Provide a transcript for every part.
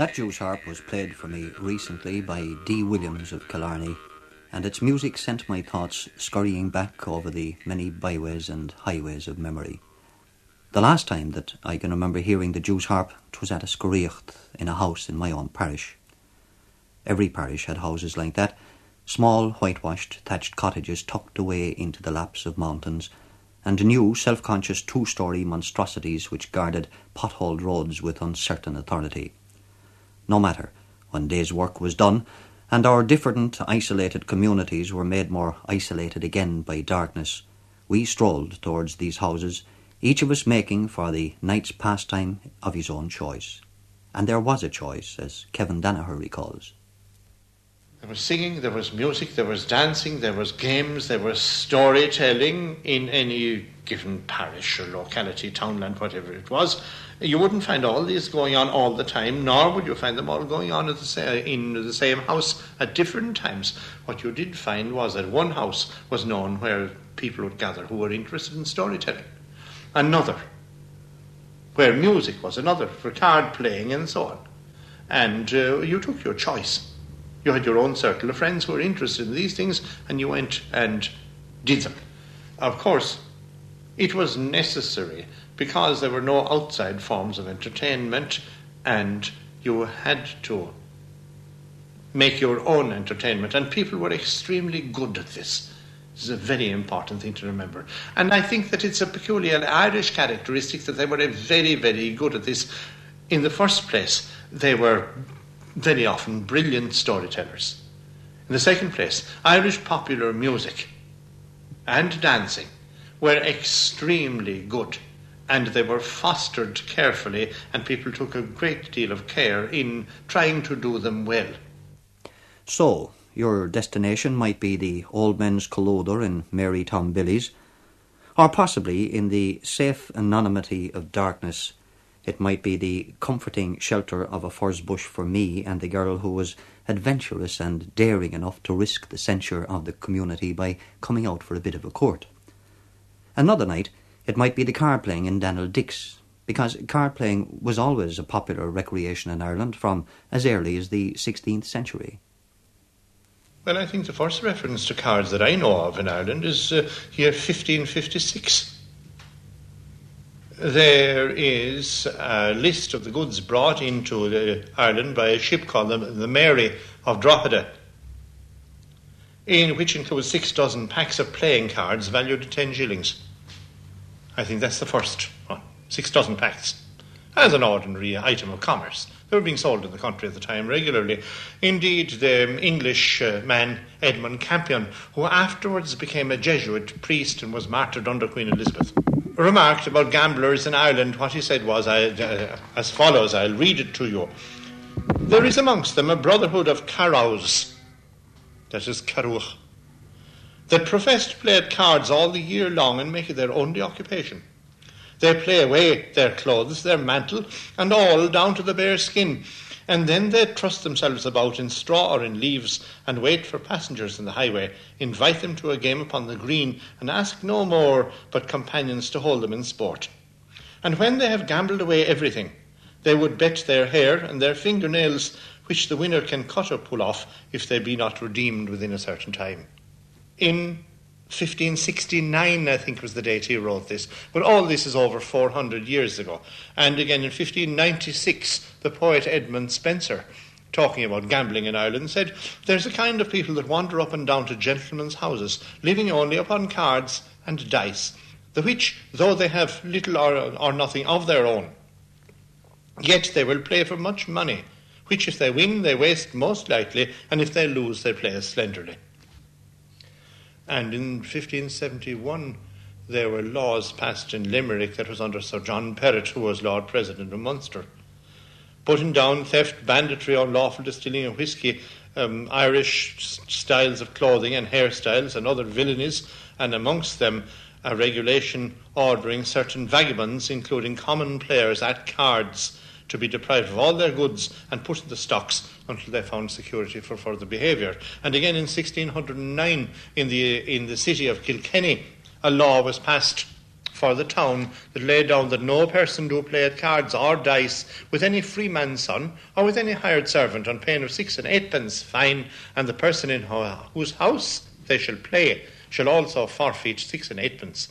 That Jew's harp was played for me recently by D. Williams of Killarney, and its music sent my thoughts scurrying back over the many byways and highways of memory. The last time that I can remember hearing the Jew's harp was at a scoraíocht in a house in my own parish. Every parish had houses like that, small whitewashed thatched cottages tucked away into the laps of mountains, and new self-conscious two-story monstrosities which guarded potholed roads with uncertain authority. No matter, when day's work was done, and our different isolated communities were made more isolated again by darkness, we strolled towards these houses, each of us making for the night's pastime of his own choice. And there was a choice, as Kevin Danaher recalls. There was singing, there was music, there was dancing, there was games, there was storytelling in any given parish or locality, townland, whatever it was. You wouldn't find all these going on all the time, nor would you find them all going on the sa- in the same house at different times. What you did find was that one house was known where people would gather who were interested in storytelling, another where music was another, for card playing and so on. And uh, you took your choice. You had your own circle of friends who were interested in these things, and you went and did them. Of course, it was necessary because there were no outside forms of entertainment, and you had to make your own entertainment, and people were extremely good at this. This is a very important thing to remember. And I think that it's a peculiar Irish characteristic that they were very, very good at this. In the first place, they were very often brilliant storytellers. In the second place, Irish popular music and dancing were extremely good and they were fostered carefully, and people took a great deal of care in trying to do them well. So, your destination might be the Old Men's Colloder in Mary Tom Billy's, or possibly in the safe anonymity of darkness it might be the comforting shelter of a furze bush for me and the girl who was adventurous and daring enough to risk the censure of the community by coming out for a bit of a court. Another night, it might be the card playing in Daniel Dick's, because card playing was always a popular recreation in Ireland from as early as the 16th century. Well, I think the first reference to cards that I know of in Ireland is uh, here 1556 there is a list of the goods brought into Ireland by a ship called the, the Mary of Drogheda, in which includes six dozen packs of playing cards valued at ten shillings. I think that's the first one. Six dozen packs. As an ordinary item of commerce. They were being sold in the country at the time regularly. Indeed, the English uh, man Edmund Campion, who afterwards became a Jesuit priest and was martyred under Queen Elizabeth, remarked about gamblers in Ireland. What he said was uh, as follows I'll read it to you. There is amongst them a brotherhood of carouse, that is caruch, that profess to play at cards all the year long and make it their only occupation. They play away their clothes, their mantle, and all down to the bare skin and then they trust themselves about in straw or in leaves and wait for passengers in the highway, invite them to a game upon the green, and ask no more but companions to hold them in sport. And when they have gambled away everything, they would bet their hair and their fingernails, which the winner can cut or pull off if they be not redeemed within a certain time. In 1569, I think, was the date he wrote this. But all this is over 400 years ago. And again, in 1596, the poet Edmund Spenser, talking about gambling in Ireland, said, There's a kind of people that wander up and down to gentlemen's houses, living only upon cards and dice, the which, though they have little or, or nothing of their own, yet they will play for much money, which if they win, they waste most lightly, and if they lose, they play slenderly. And in 1571, there were laws passed in Limerick that was under Sir John Perrott, who was Lord President of Munster, putting down theft, banditry, unlawful distilling of whisky, um, Irish styles of clothing and hairstyles, and other villainies, and amongst them a regulation ordering certain vagabonds, including common players at cards, to be deprived of all their goods and put in the stocks until they found security for further behaviour. And again in 1609, in the, in the city of Kilkenny, a law was passed for the town that laid down that no person do play at cards or dice with any free man's son or with any hired servant on pain of six and eightpence fine, and the person in whose house they shall play shall also forfeit six and eightpence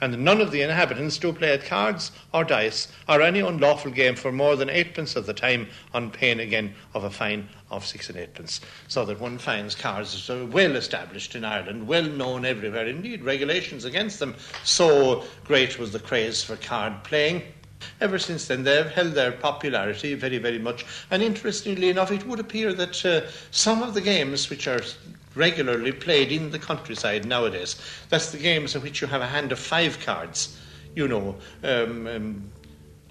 and none of the inhabitants do play at cards or dice or any unlawful game for more than eightpence of the time on pain again of a fine of six and eightpence. So that one finds cards are well established in Ireland, well known everywhere. Indeed, regulations against them. So great was the craze for card playing. Ever since then, they've held their popularity very, very much. And interestingly enough, it would appear that uh, some of the games which are regularly played in the countryside nowadays. That's the games in which you have a hand of five cards. You know, um, um,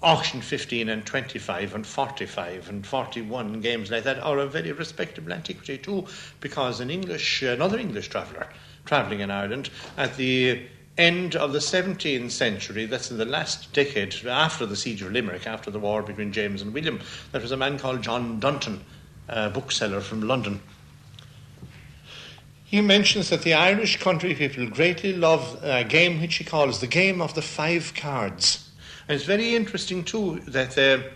auction 15 and 25 and 45 and 41 games like that are a very respectable antiquity too, because an English, another English traveller travelling in Ireland at the end of the 17th century, that's in the last decade after the siege of Limerick, after the war between James and William, there was a man called John Dunton, a bookseller from London, he mentions that the Irish country people greatly love a game which he calls the game of the five cards. And it's very interesting, too, that the,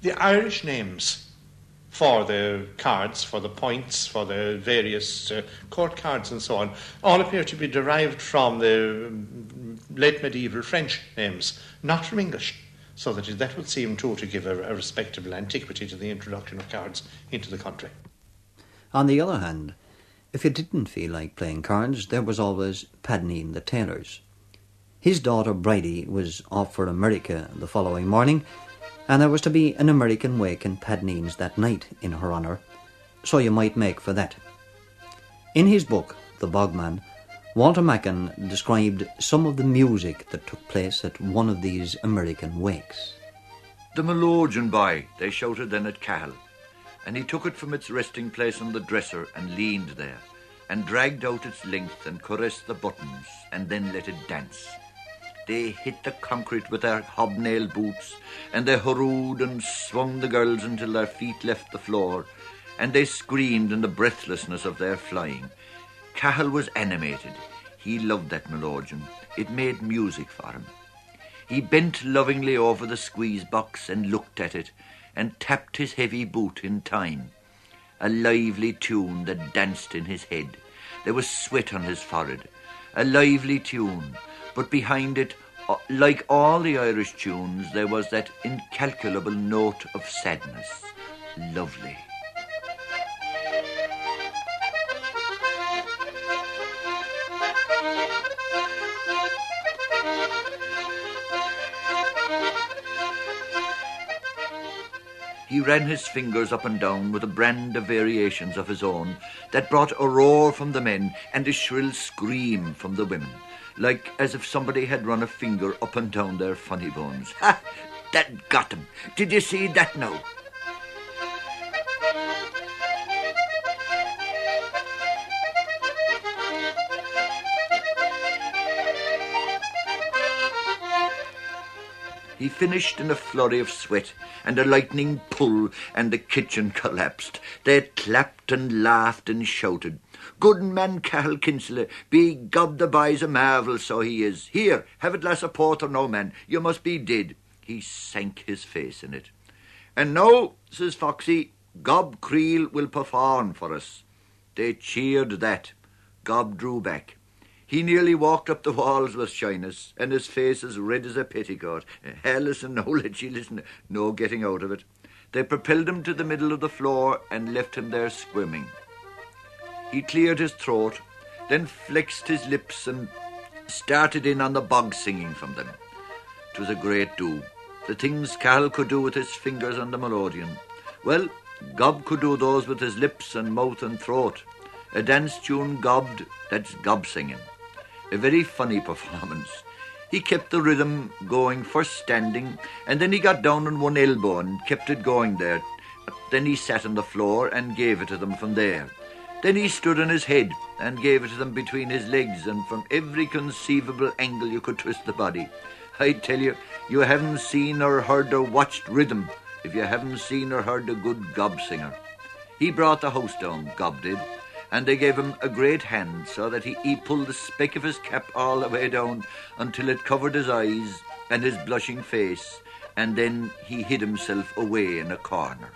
the Irish names for the cards, for the points, for the various uh, court cards and so on, all appear to be derived from the late medieval French names, not from English. So that that would seem, too, to give a, a respectable antiquity to the introduction of cards into the country. On the other hand, if you didn't feel like playing cards, there was always Padneen the tailor's. His daughter Bridie was off for America the following morning, and there was to be an American wake in Padneen's that night in her honour, so you might make for that. In his book, The Bogman, Walter Macken described some of the music that took place at one of these American wakes. The melodeon boy, they shouted then at Cahal and he took it from its resting place on the dresser and leaned there, and dragged out its length and caressed the buttons, and then let it dance. They hit the concrete with their hobnail boots, and they hurrooed and swung the girls until their feet left the floor, and they screamed in the breathlessness of their flying. Cahal was animated. He loved that melodeon. It made music for him. He bent lovingly over the squeeze box and looked at it, and tapped his heavy boot in time. A lively tune that danced in his head. There was sweat on his forehead. A lively tune, but behind it, uh, like all the Irish tunes, there was that incalculable note of sadness. Lovely. He ran his fingers up and down with a brand of variations of his own that brought a roar from the men and a shrill scream from the women, like as if somebody had run a finger up and down their funny bones. Ha! That got him. Did you see that now? He finished in a flurry of sweat and a lightning pull, and the kitchen collapsed. They clapped and laughed and shouted. Good man, Cahal Kinsella, be gob the boy's a marvel, so he is. Here, have a glass of porter, no man. You must be dead. He sank his face in it. And now, says Foxy, Gob Creel will perform for us. They cheered that. Gob drew back. He nearly walked up the walls with shyness, and his face as red as a petticoat. Listen, no, let she listen, no getting out of it. They propelled him to the middle of the floor and left him there squirming. He cleared his throat, then flexed his lips and started in on the bog singing from them. them. 'Twas a great do. The things Cahal could do with his fingers on the melodeon. Well, Gob could do those with his lips and mouth and throat. A dance tune gobbed, that's gob singing a very funny performance. He kept the rhythm going first standing, and then he got down on one elbow and kept it going there. Then he sat on the floor and gave it to them from there. Then he stood on his head and gave it to them between his legs and from every conceivable angle you could twist the body. I tell you, you haven't seen or heard or watched rhythm if you haven't seen or heard a good gob singer. He brought the house down, Gob did, and they gave him a great hand so that he, he pulled the speck of his cap all the way down until it covered his eyes and his blushing face, and then he hid himself away in a corner.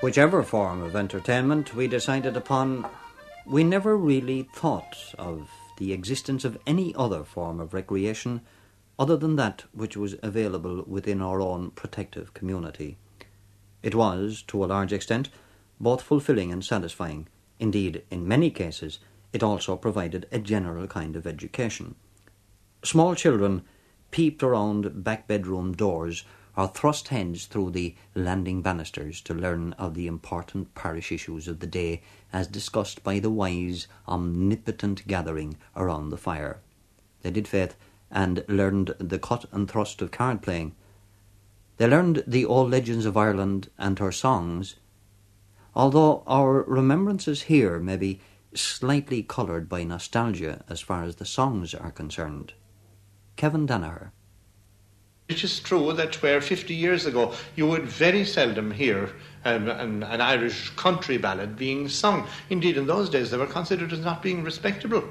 Whichever form of entertainment we decided upon, we never really thought of the existence of any other form of recreation other than that which was available within our own protective community. It was, to a large extent, both fulfilling and satisfying. Indeed, in many cases, it also provided a general kind of education. Small children peeped around back bedroom doors or thrust heads through the landing banisters to learn of the important parish issues of the day as discussed by the wise, omnipotent gathering around the fire. They did faith and learned the cut and thrust of card playing. They learned the old legends of Ireland and her songs, although our remembrances here may be slightly coloured by nostalgia as far as the songs are concerned. Kevin Danaher. It is true that where 50 years ago you would very seldom hear um, an, an Irish country ballad being sung. Indeed, in those days they were considered as not being respectable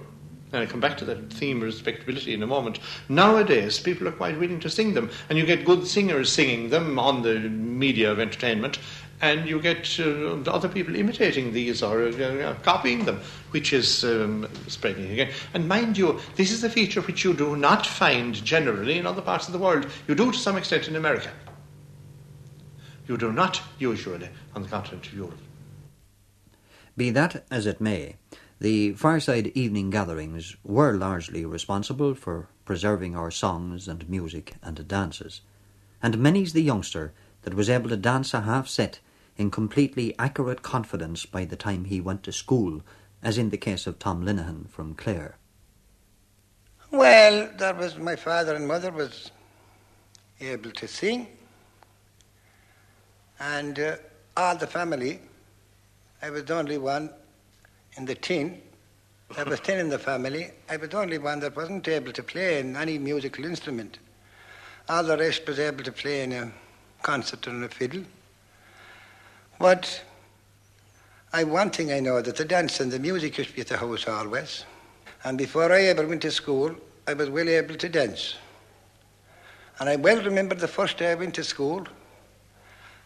and I'll come back to that theme of respectability in a moment. Nowadays, people are quite willing to sing them, and you get good singers singing them on the media of entertainment, and you get uh, other people imitating these or uh, copying them, which is um, spreading again. And mind you, this is a feature which you do not find generally in other parts of the world. You do to some extent in America. You do not usually on the continent of Europe. Be that as it may, the fireside evening gatherings were largely responsible for preserving our songs and music and dances, and many's the youngster that was able to dance a half set in completely accurate confidence by the time he went to school, as in the case of Tom Lenihan from Clare. Well, that was my father and mother was able to sing, and uh, all the family. I was the only one in the tin. There was ten in the family. I was the only one that wasn't able to play in any musical instrument. All the rest was able to play in a concert and a fiddle. But I one thing I know that the dance and the music used to be at the house always. And before I ever went to school, I was well able to dance. And I well remember the first day I went to school.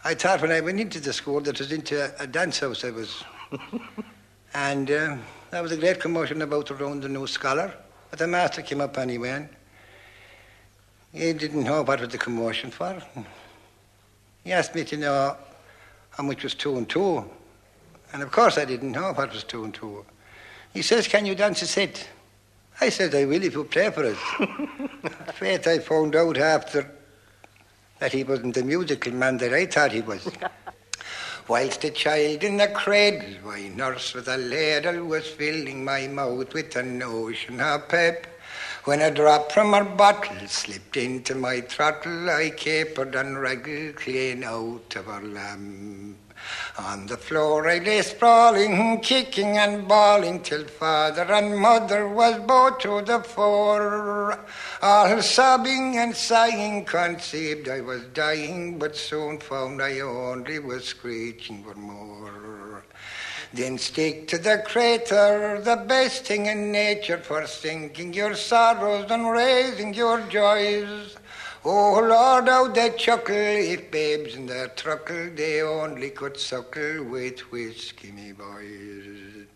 I thought when I went into the school that it was into a, a dance house I was. And uh, there was a great commotion about around the new scholar. But the master came up anyway and he didn't know what was the commotion for. He asked me to know how much was two and two. And of course I didn't know what was two and two. He says, Can you dance a set? I said, I will if you play for us. Faith, I found out after that he wasn't the musical man that I thought he was. Whilst a child in the cradle, my nurse with a ladle was filling my mouth with an ocean of pep. When a drop from her bottle slipped into my throttle, I capered and wriggled clean out of her lamp. On the floor I lay sprawling, kicking and bawling, till father and mother was both to the fore. All sobbing and sighing, conceived I was dying, but soon found I only was screeching for more. Then stick to the crater, the best thing in nature for sinking your sorrows and raising your joys. Oh Lord, how they chuckle if babes in their truckle they only could suckle with whiskey, me boys.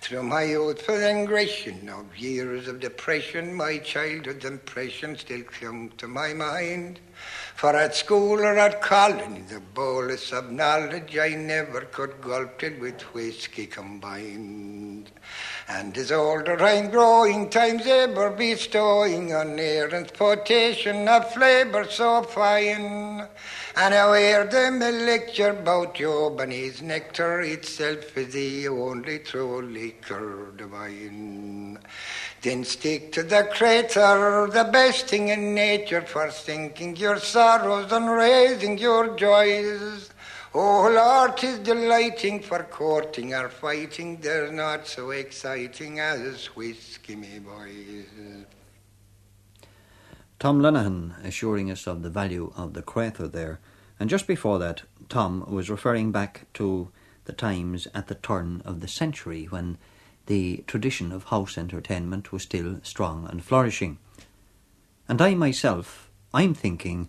Through my youthful ingression of years of depression, my childhood's impression still clung to my mind. For at school or at college, the bolus of knowledge I never could gulp it with whiskey combined. And as older I'm growing, time's ever bestowing on errant potation of flavour so fine. And I hear them a lecture about Job and his nectar itself is the only true liquor divine. Then stick to the crater, the best thing in nature for sinking your sorrows and raising your joys. Oh Lord, 'tis delighting for courting or fighting. They're not so exciting as whiskey, me boys. Tom Lenihan assuring us of the value of the Crater there, And just before that, Tom was referring back to the times at the turn of the century when the tradition of house entertainment was still strong and flourishing. And I myself, I'm thinking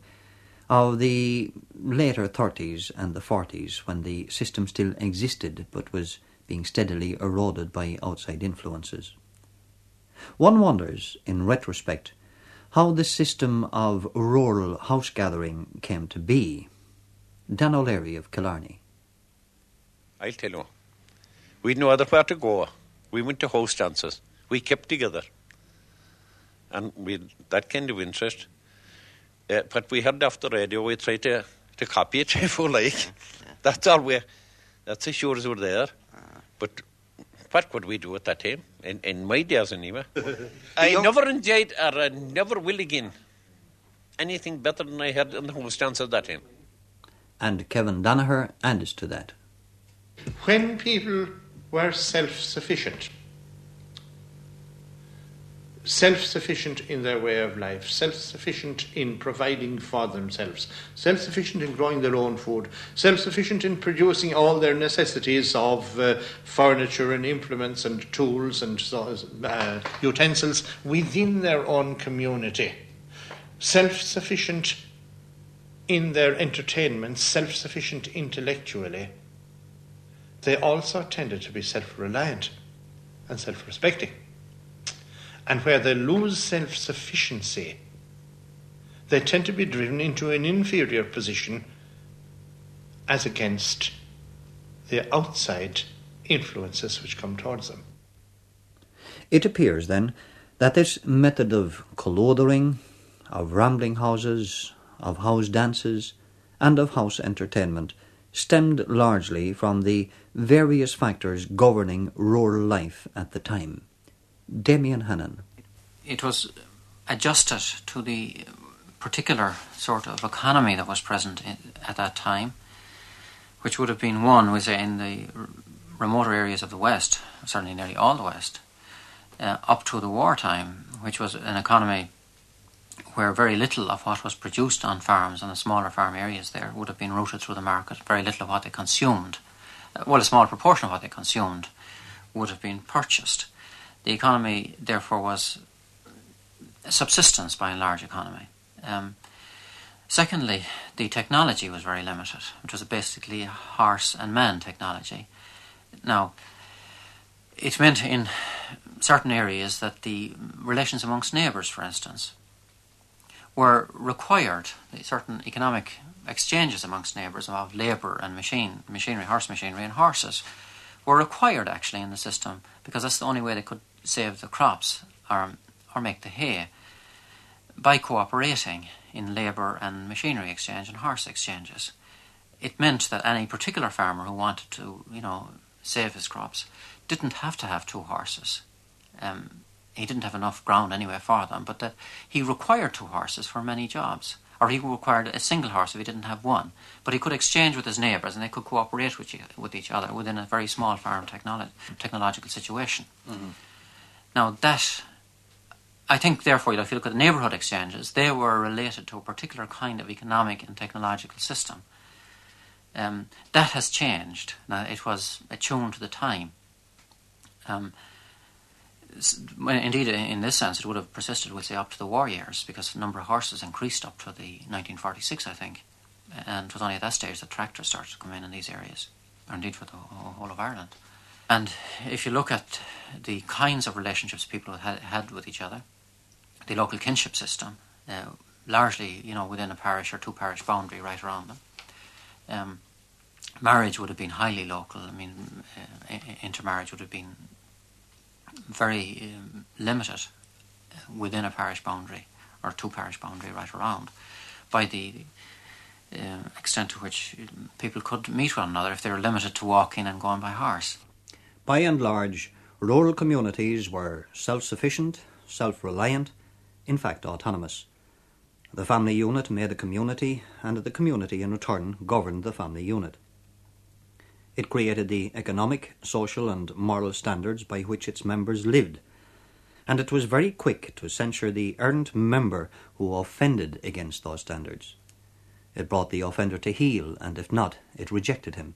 of the later 30s and the 40s when the system still existed but was being steadily eroded by outside influences. One wonders, in retrospect, how the system of rural house gathering came to be. Dan O'Leary of Killarney. I'll tell you. We'd no other where to go. We went to house dances. We kept together. And we that kind of interest. Uh, but we heard off the radio, we tried to, to copy it if we like. That's all we, that's as sure as we're there. But what could we do at that time? In, in my days, anyway. I never enjoyed, or I never will again, anything better than I had in the house dance at that time. And Kevin Danaher adds to that. When people were self sufficient, self sufficient in their way of life, self sufficient in providing for themselves, self sufficient in growing their own food, self sufficient in producing all their necessities of uh, furniture and implements and tools and uh, utensils within their own community, self sufficient in their entertainment, self sufficient intellectually. They also tended to be self reliant and self respecting and where they lose self sufficiency, they tend to be driven into an inferior position as against the outside influences which come towards them. It appears, then, that this method of collodering, of rambling houses, of house dances, and of house entertainment stemmed largely from the various factors governing rural life at the time. Damian Hannan. It was adjusted to the particular sort of economy that was present in, at that time, which would have been one, we say, in the remoter areas of the West, certainly nearly all the West, uh, up to the wartime, which was an economy where very little of what was produced on farms and the smaller farm areas there would have been routed through the market. Very little of what they consumed, uh, well, a small proportion of what they consumed, would have been purchased. The economy, therefore, was subsistence by and large economy. Um, secondly, the technology was very limited, which was basically horse and man technology. Now, it meant in certain areas that the relations amongst neighbours, for instance, were required, certain economic exchanges amongst neighbours of labour and machine, machinery, horse machinery and horses, were required actually in the system because that's the only way they could save the crops or, or make the hay by cooperating in labour and machinery exchange and horse exchanges. It meant that any particular farmer who wanted to, you know, save his crops didn't have to have two horses. Um, he didn't have enough ground anyway for them, but that he required two horses for many jobs. Or he required a single horse if he didn't have one. But he could exchange with his neighbours and they could cooperate with, you, with each other within a very small farm technolo- technological situation. Mm-hmm. Now, that, I think, therefore, if you look at the neighbourhood exchanges, they were related to a particular kind of economic and technological system. Um, that has changed. Now, it was attuned to the time. Um, indeed, in this sense, it would have persisted, we'll say, up to the war years, because the number of horses increased up to the 1946, I think. And it was only at that stage that tractors started to come in in these areas, or indeed for the whole of Ireland. And if you look at the kinds of relationships people had, had with each other, the local kinship system, uh, largely, you know, within a parish or two parish boundary right around them. Um, marriage would have been highly local. I mean, uh, intermarriage would have been very um, limited within a parish boundary or two parish boundary right around by the uh, extent to which people could meet one another if they were limited to walking and going by horse. By and large, rural communities were self sufficient, self reliant, in fact autonomous. The family unit made a community, and the community in return governed the family unit. It created the economic, social, and moral standards by which its members lived, and it was very quick to censure the errant member who offended against those standards. It brought the offender to heel, and if not, it rejected him.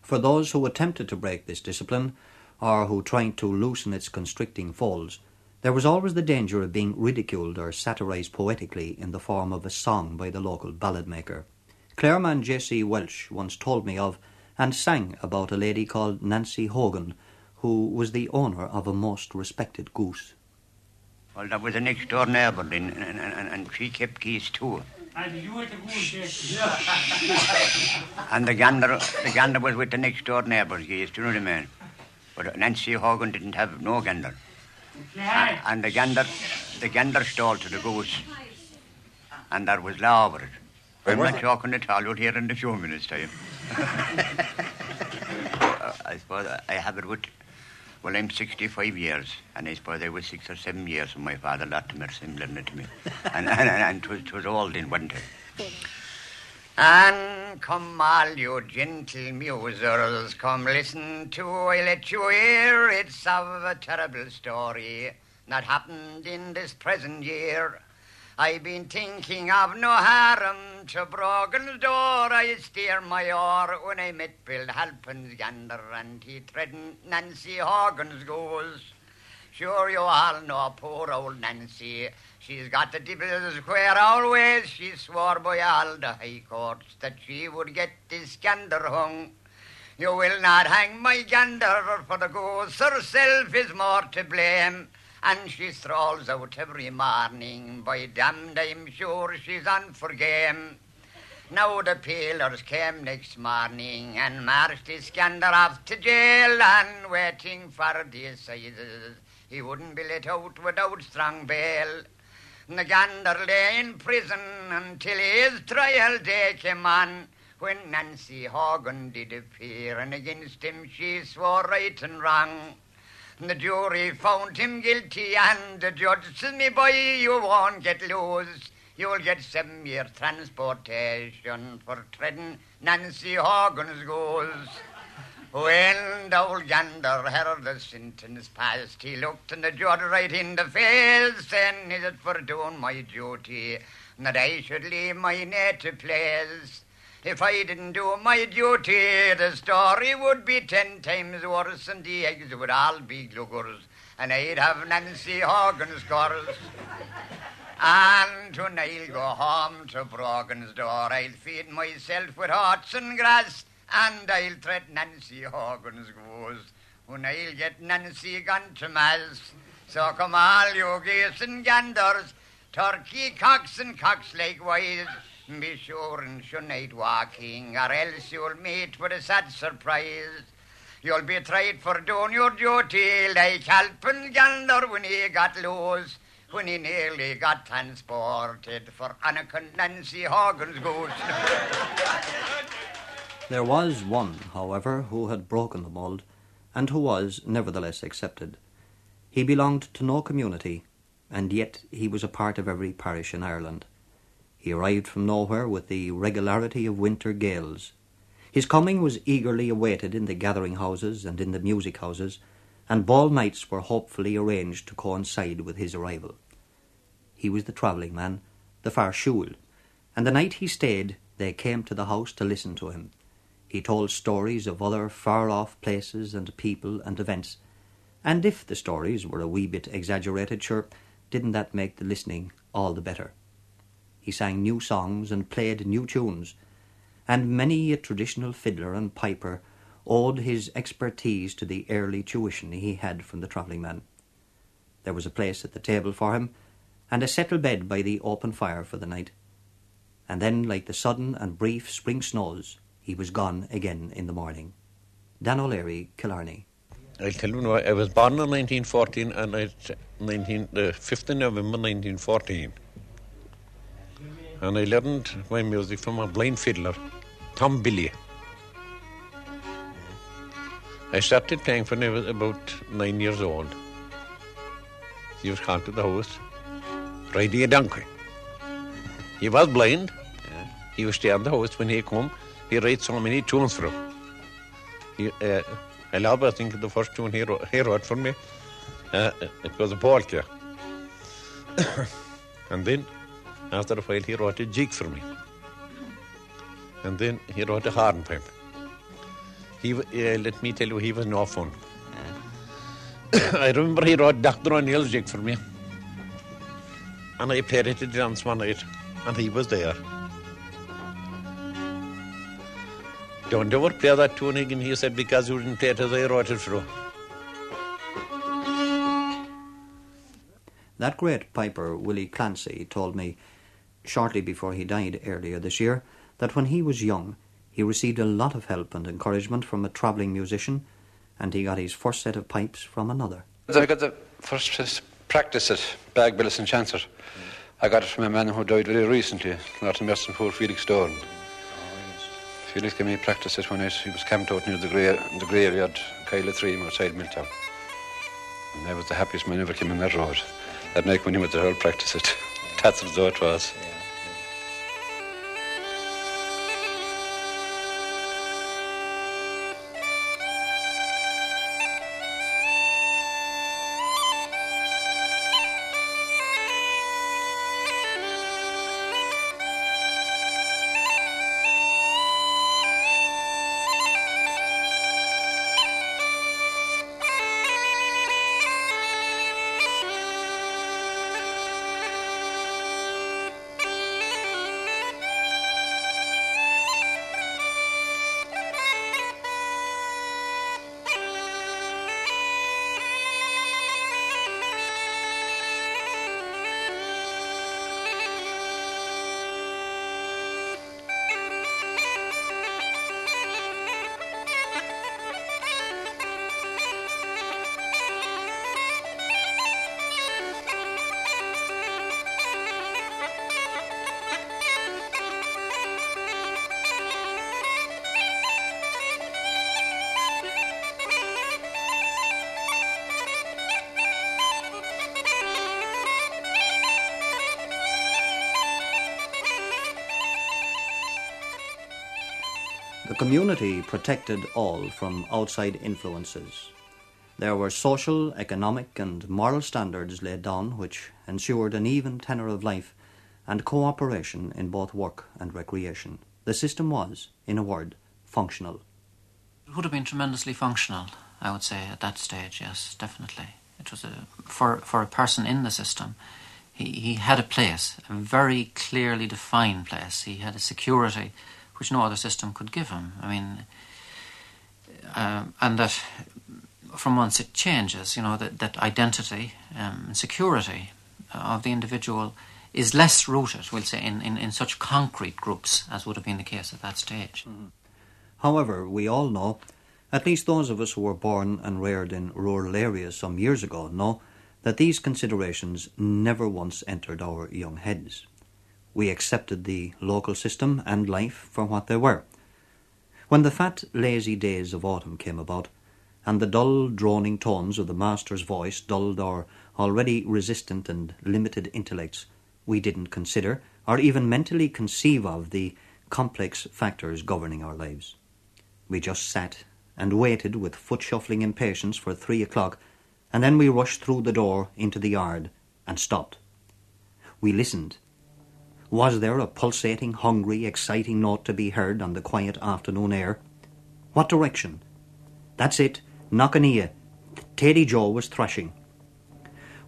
For those who attempted to break this discipline, or who tried to loosen its constricting folds, there was always the danger of being ridiculed or satirized poetically in the form of a song by the local ballad maker. Clareman J.C. Welch once told me of and sang about a lady called Nancy Hogan, who was the owner of a most respected goose. Well, that was a next door neighbour, and, and, and, and she kept geese too. and the gander, the gander was with the next door neighbour's geese, do you know what I mean? But Nancy Hogan didn't have no gander. And, and the gander, the gander stole to the goose, and there was law over it. I'm not talking at all, you'll hear in the few minutes time. I suppose I have it with, well, I'm 65 years, and I suppose I was six or seven years when my father left me, similar to me. And, and, and, and 'twas old in winter. And come all you gentle musers, come listen to, I let you hear, it's of a terrible story that happened in this present year. I've been thinking of no harm to Brogan's door. I steer my oar when I met Bill Halpin's gander and he treading Nancy Hogan's goes. Sure you all know poor old Nancy. She's got the devil's square always. She swore by all the high courts that she would get this gander hung. You will not hang my gander, for the goose herself is more to blame. And she strolls out every morning. By damned, I'm sure she's on for game. Now the peelers came next morning and marched his gander off to jail and waiting for the assizes. He wouldn't be let out without strong bail. The gander lay in prison until his trial day came on. When Nancy Hogan did appear, and against him she swore right and wrong. The jury found him guilty, and the judge says, me boy, you won't get loose. You'll get seven years transportation for treading Nancy Hogan's goals. When the old gander heard the sentence passed, he looked in the judge right in the face, saying, Is it for doing my duty that I should leave my native place? If I didn't do my duty, the story would be ten times worse, and the eggs would all be gluggers, and I'd have Nancy Hogan's girls. And when I'll go home to Brogan's door, I'll feed myself with oats and grass, and I'll tread Nancy Hogan's goose. When I'll get Nancy gone to mass. So come all you geese and ganders, turkey cocks and cocks likewise. Be sure and should night walking, or else you'll meet with a sad surprise. You'll be tried for doing your duty like Halpin Gander when he got loose, when he nearly got transported for Anakin Nancy Hogan's goose. There was one, however, who had broken the mould, and who was nevertheless accepted. He belonged to no community, and yet he was a part of every parish in Ireland. He arrived from nowhere with the regularity of winter gales. His coming was eagerly awaited in the gathering houses and in the music houses, and ball nights were hopefully arranged to coincide with his arrival. He was the travelling man, the fear siúil, and the night he stayed, they came to the house to listen to him. He told stories of other far off places and people and events, and if the stories were a wee bit exaggerated, sure, didn't that make the listening all the better? He sang new songs and played new tunes, and many a traditional fiddler and piper owed his expertise to the early tuition he had from the travelling man. There was a place at the table for him, and a settled bed by the open fire for the night. And then, like the sudden and brief spring snows, he was gone again in the morning. Dan O'Leary, Killarney. I'll tell you now, I was born in 1914 and I, 19, uh, 5th November 1914. And I learned my music from a blind fiddler, Tom Billy. I started playing when I was about nine years old. He was called to the house, a donkey. He was blind. He was staying in the house when he come. He wrote so many tunes for him. He, uh, I love, I think, the first tune he wrote, he wrote for me. Uh, it was a polka. and then, after a while, he wrote a jig for me. And then he wrote a hornpipe. He, uh, let me tell you, he was no fun. I remember he wrote Dr. O'Neill's jig for me. And I played it to dance one night, and he was there. Don't ever play that tune again, he said, because you didn't play it as I wrote it through. That great piper, Willie Clancy, told me shortly before he died earlier this year that when he was young he received a lot of help and encouragement from a travelling musician and he got his first set of pipes from another. I got the first practice at Bagbillis and Chancellor. I got it from a man who died very recently, Norton Merson, poor Felix Stone. Felix gave me practice when he was camped out near the, gra- the graveyard, Kyle 3 outside Milltown. And I was the happiest man ever came on that road. That night when he went there, I'll practice it. That's what it was. The community protected all from outside influences. There were social, economic, and moral standards laid down which ensured an even tenor of life and cooperation in both work and recreation. The system was, in a word, functional. It would have been tremendously functional, I would say, at that stage, yes, definitely. It was a, for, for a person in the system, he, he had a place, a very clearly defined place. He had a security which no other system could give him. I mean, uh, and that from once it changes, you know, that, that identity um, and security of the individual is less rooted, we'll say, in, in, in such concrete groups as would have been the case at that stage. Mm-hmm. However, we all know, at least those of us who were born and reared in rural areas some years ago, know that these considerations never once entered our young heads we accepted the local system and life for what they were. When the fat, lazy days of autumn came about, and the dull, droning tones of the master's voice dulled our already resistant and limited intellects, we didn't consider, or even mentally conceive of, the complex factors governing our lives. We just sat and waited with foot shuffling impatience for three o'clock, and then we rushed through the door into the yard and stopped. We listened was there a pulsating, hungry, exciting note to be heard on the quiet afternoon air? What direction? That's it, Knockania. Teddy Joe was thrashing.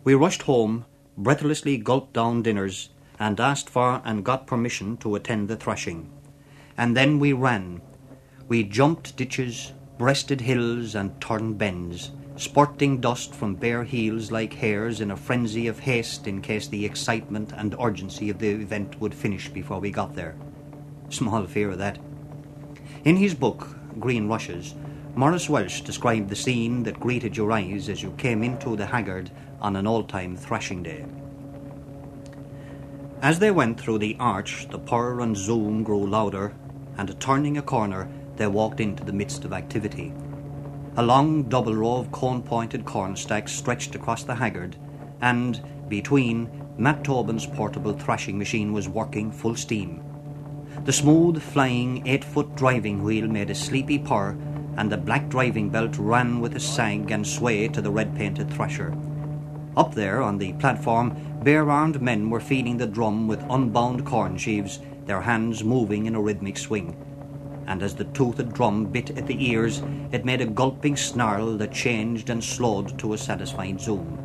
We rushed home, breathlessly gulped down dinners, and asked for and got permission to attend the thrashing. And then we ran. We jumped ditches, breasted hills, and turned bends sporting dust from bare heels like hares in a frenzy of haste in case the excitement and urgency of the event would finish before we got there. Small fear of that. In his book, Green Rushes, Maurice Walsh described the scene that greeted your eyes as you came into the haggard on an all time thrashing day. As they went through the arch, the purr and zoom grew louder, and turning a corner, they walked into the midst of activity. A long double row of cone pointed corn stacks stretched across the haggard, and between, Matt Tobin's portable thrashing machine was working full steam. The smooth, flying, eight foot driving wheel made a sleepy purr, and the black driving belt ran with a sag and sway to the red painted thrasher. Up there on the platform, bare armed men were feeding the drum with unbound corn sheaves their hands moving in a rhythmic swing. And as the toothed drum bit at the ears, it made a gulping snarl that changed and slowed to a satisfied zoom.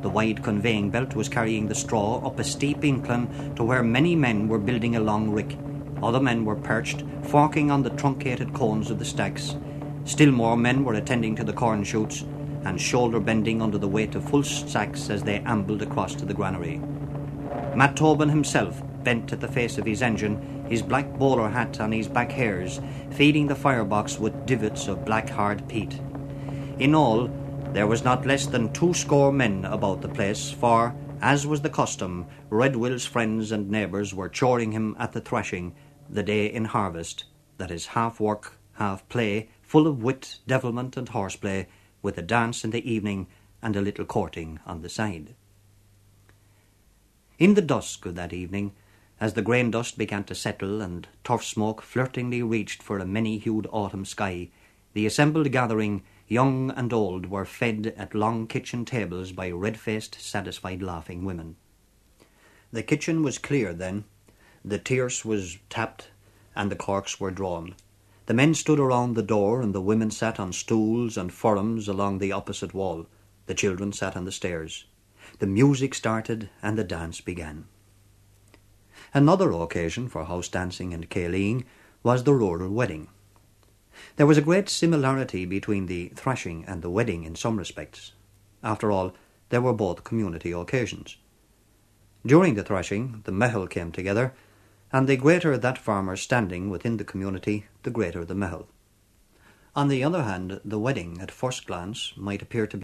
The wide conveying belt was carrying the straw up a steep incline to where many men were building a long rick. Other men were perched, forking on the truncated cones of the stacks. Still more men were attending to the corn shoots and shoulder bending under the weight of full sacks as they ambled across to the granary. Matt Tobin himself bent at the face of his engine, his black bowler hat on his back hairs, feeding the firebox with divots of black hard peat. In all, there was not less than two score men about the place, for, as was the custom, Red Will's friends and neighbours were choring him at the thrashing, the day in harvest, that is half work, half play, full of wit, devilment, and horseplay, with a dance in the evening and a little courting on the side. In the dusk of that evening, as the grain dust began to settle and turf smoke flirtingly reached for a many hued autumn sky, the assembled gathering young and old, were fed at long kitchen tables by red faced, satisfied, laughing women. The kitchen was clear then, the tierce was tapped, and the corks were drawn. The men stood around the door, and the women sat on stools and forums along the opposite wall. The children sat on the stairs. The music started, and the dance began. Another occasion for house dancing and Caylene was the rural wedding. There was a great similarity between the thrashing and the wedding in some respects. After all, they were both community occasions. During the thrashing, the meitheal came together, and the greater that farmer's standing within the community, the greater the meitheal. On the other hand, the wedding, at first glance, might appear to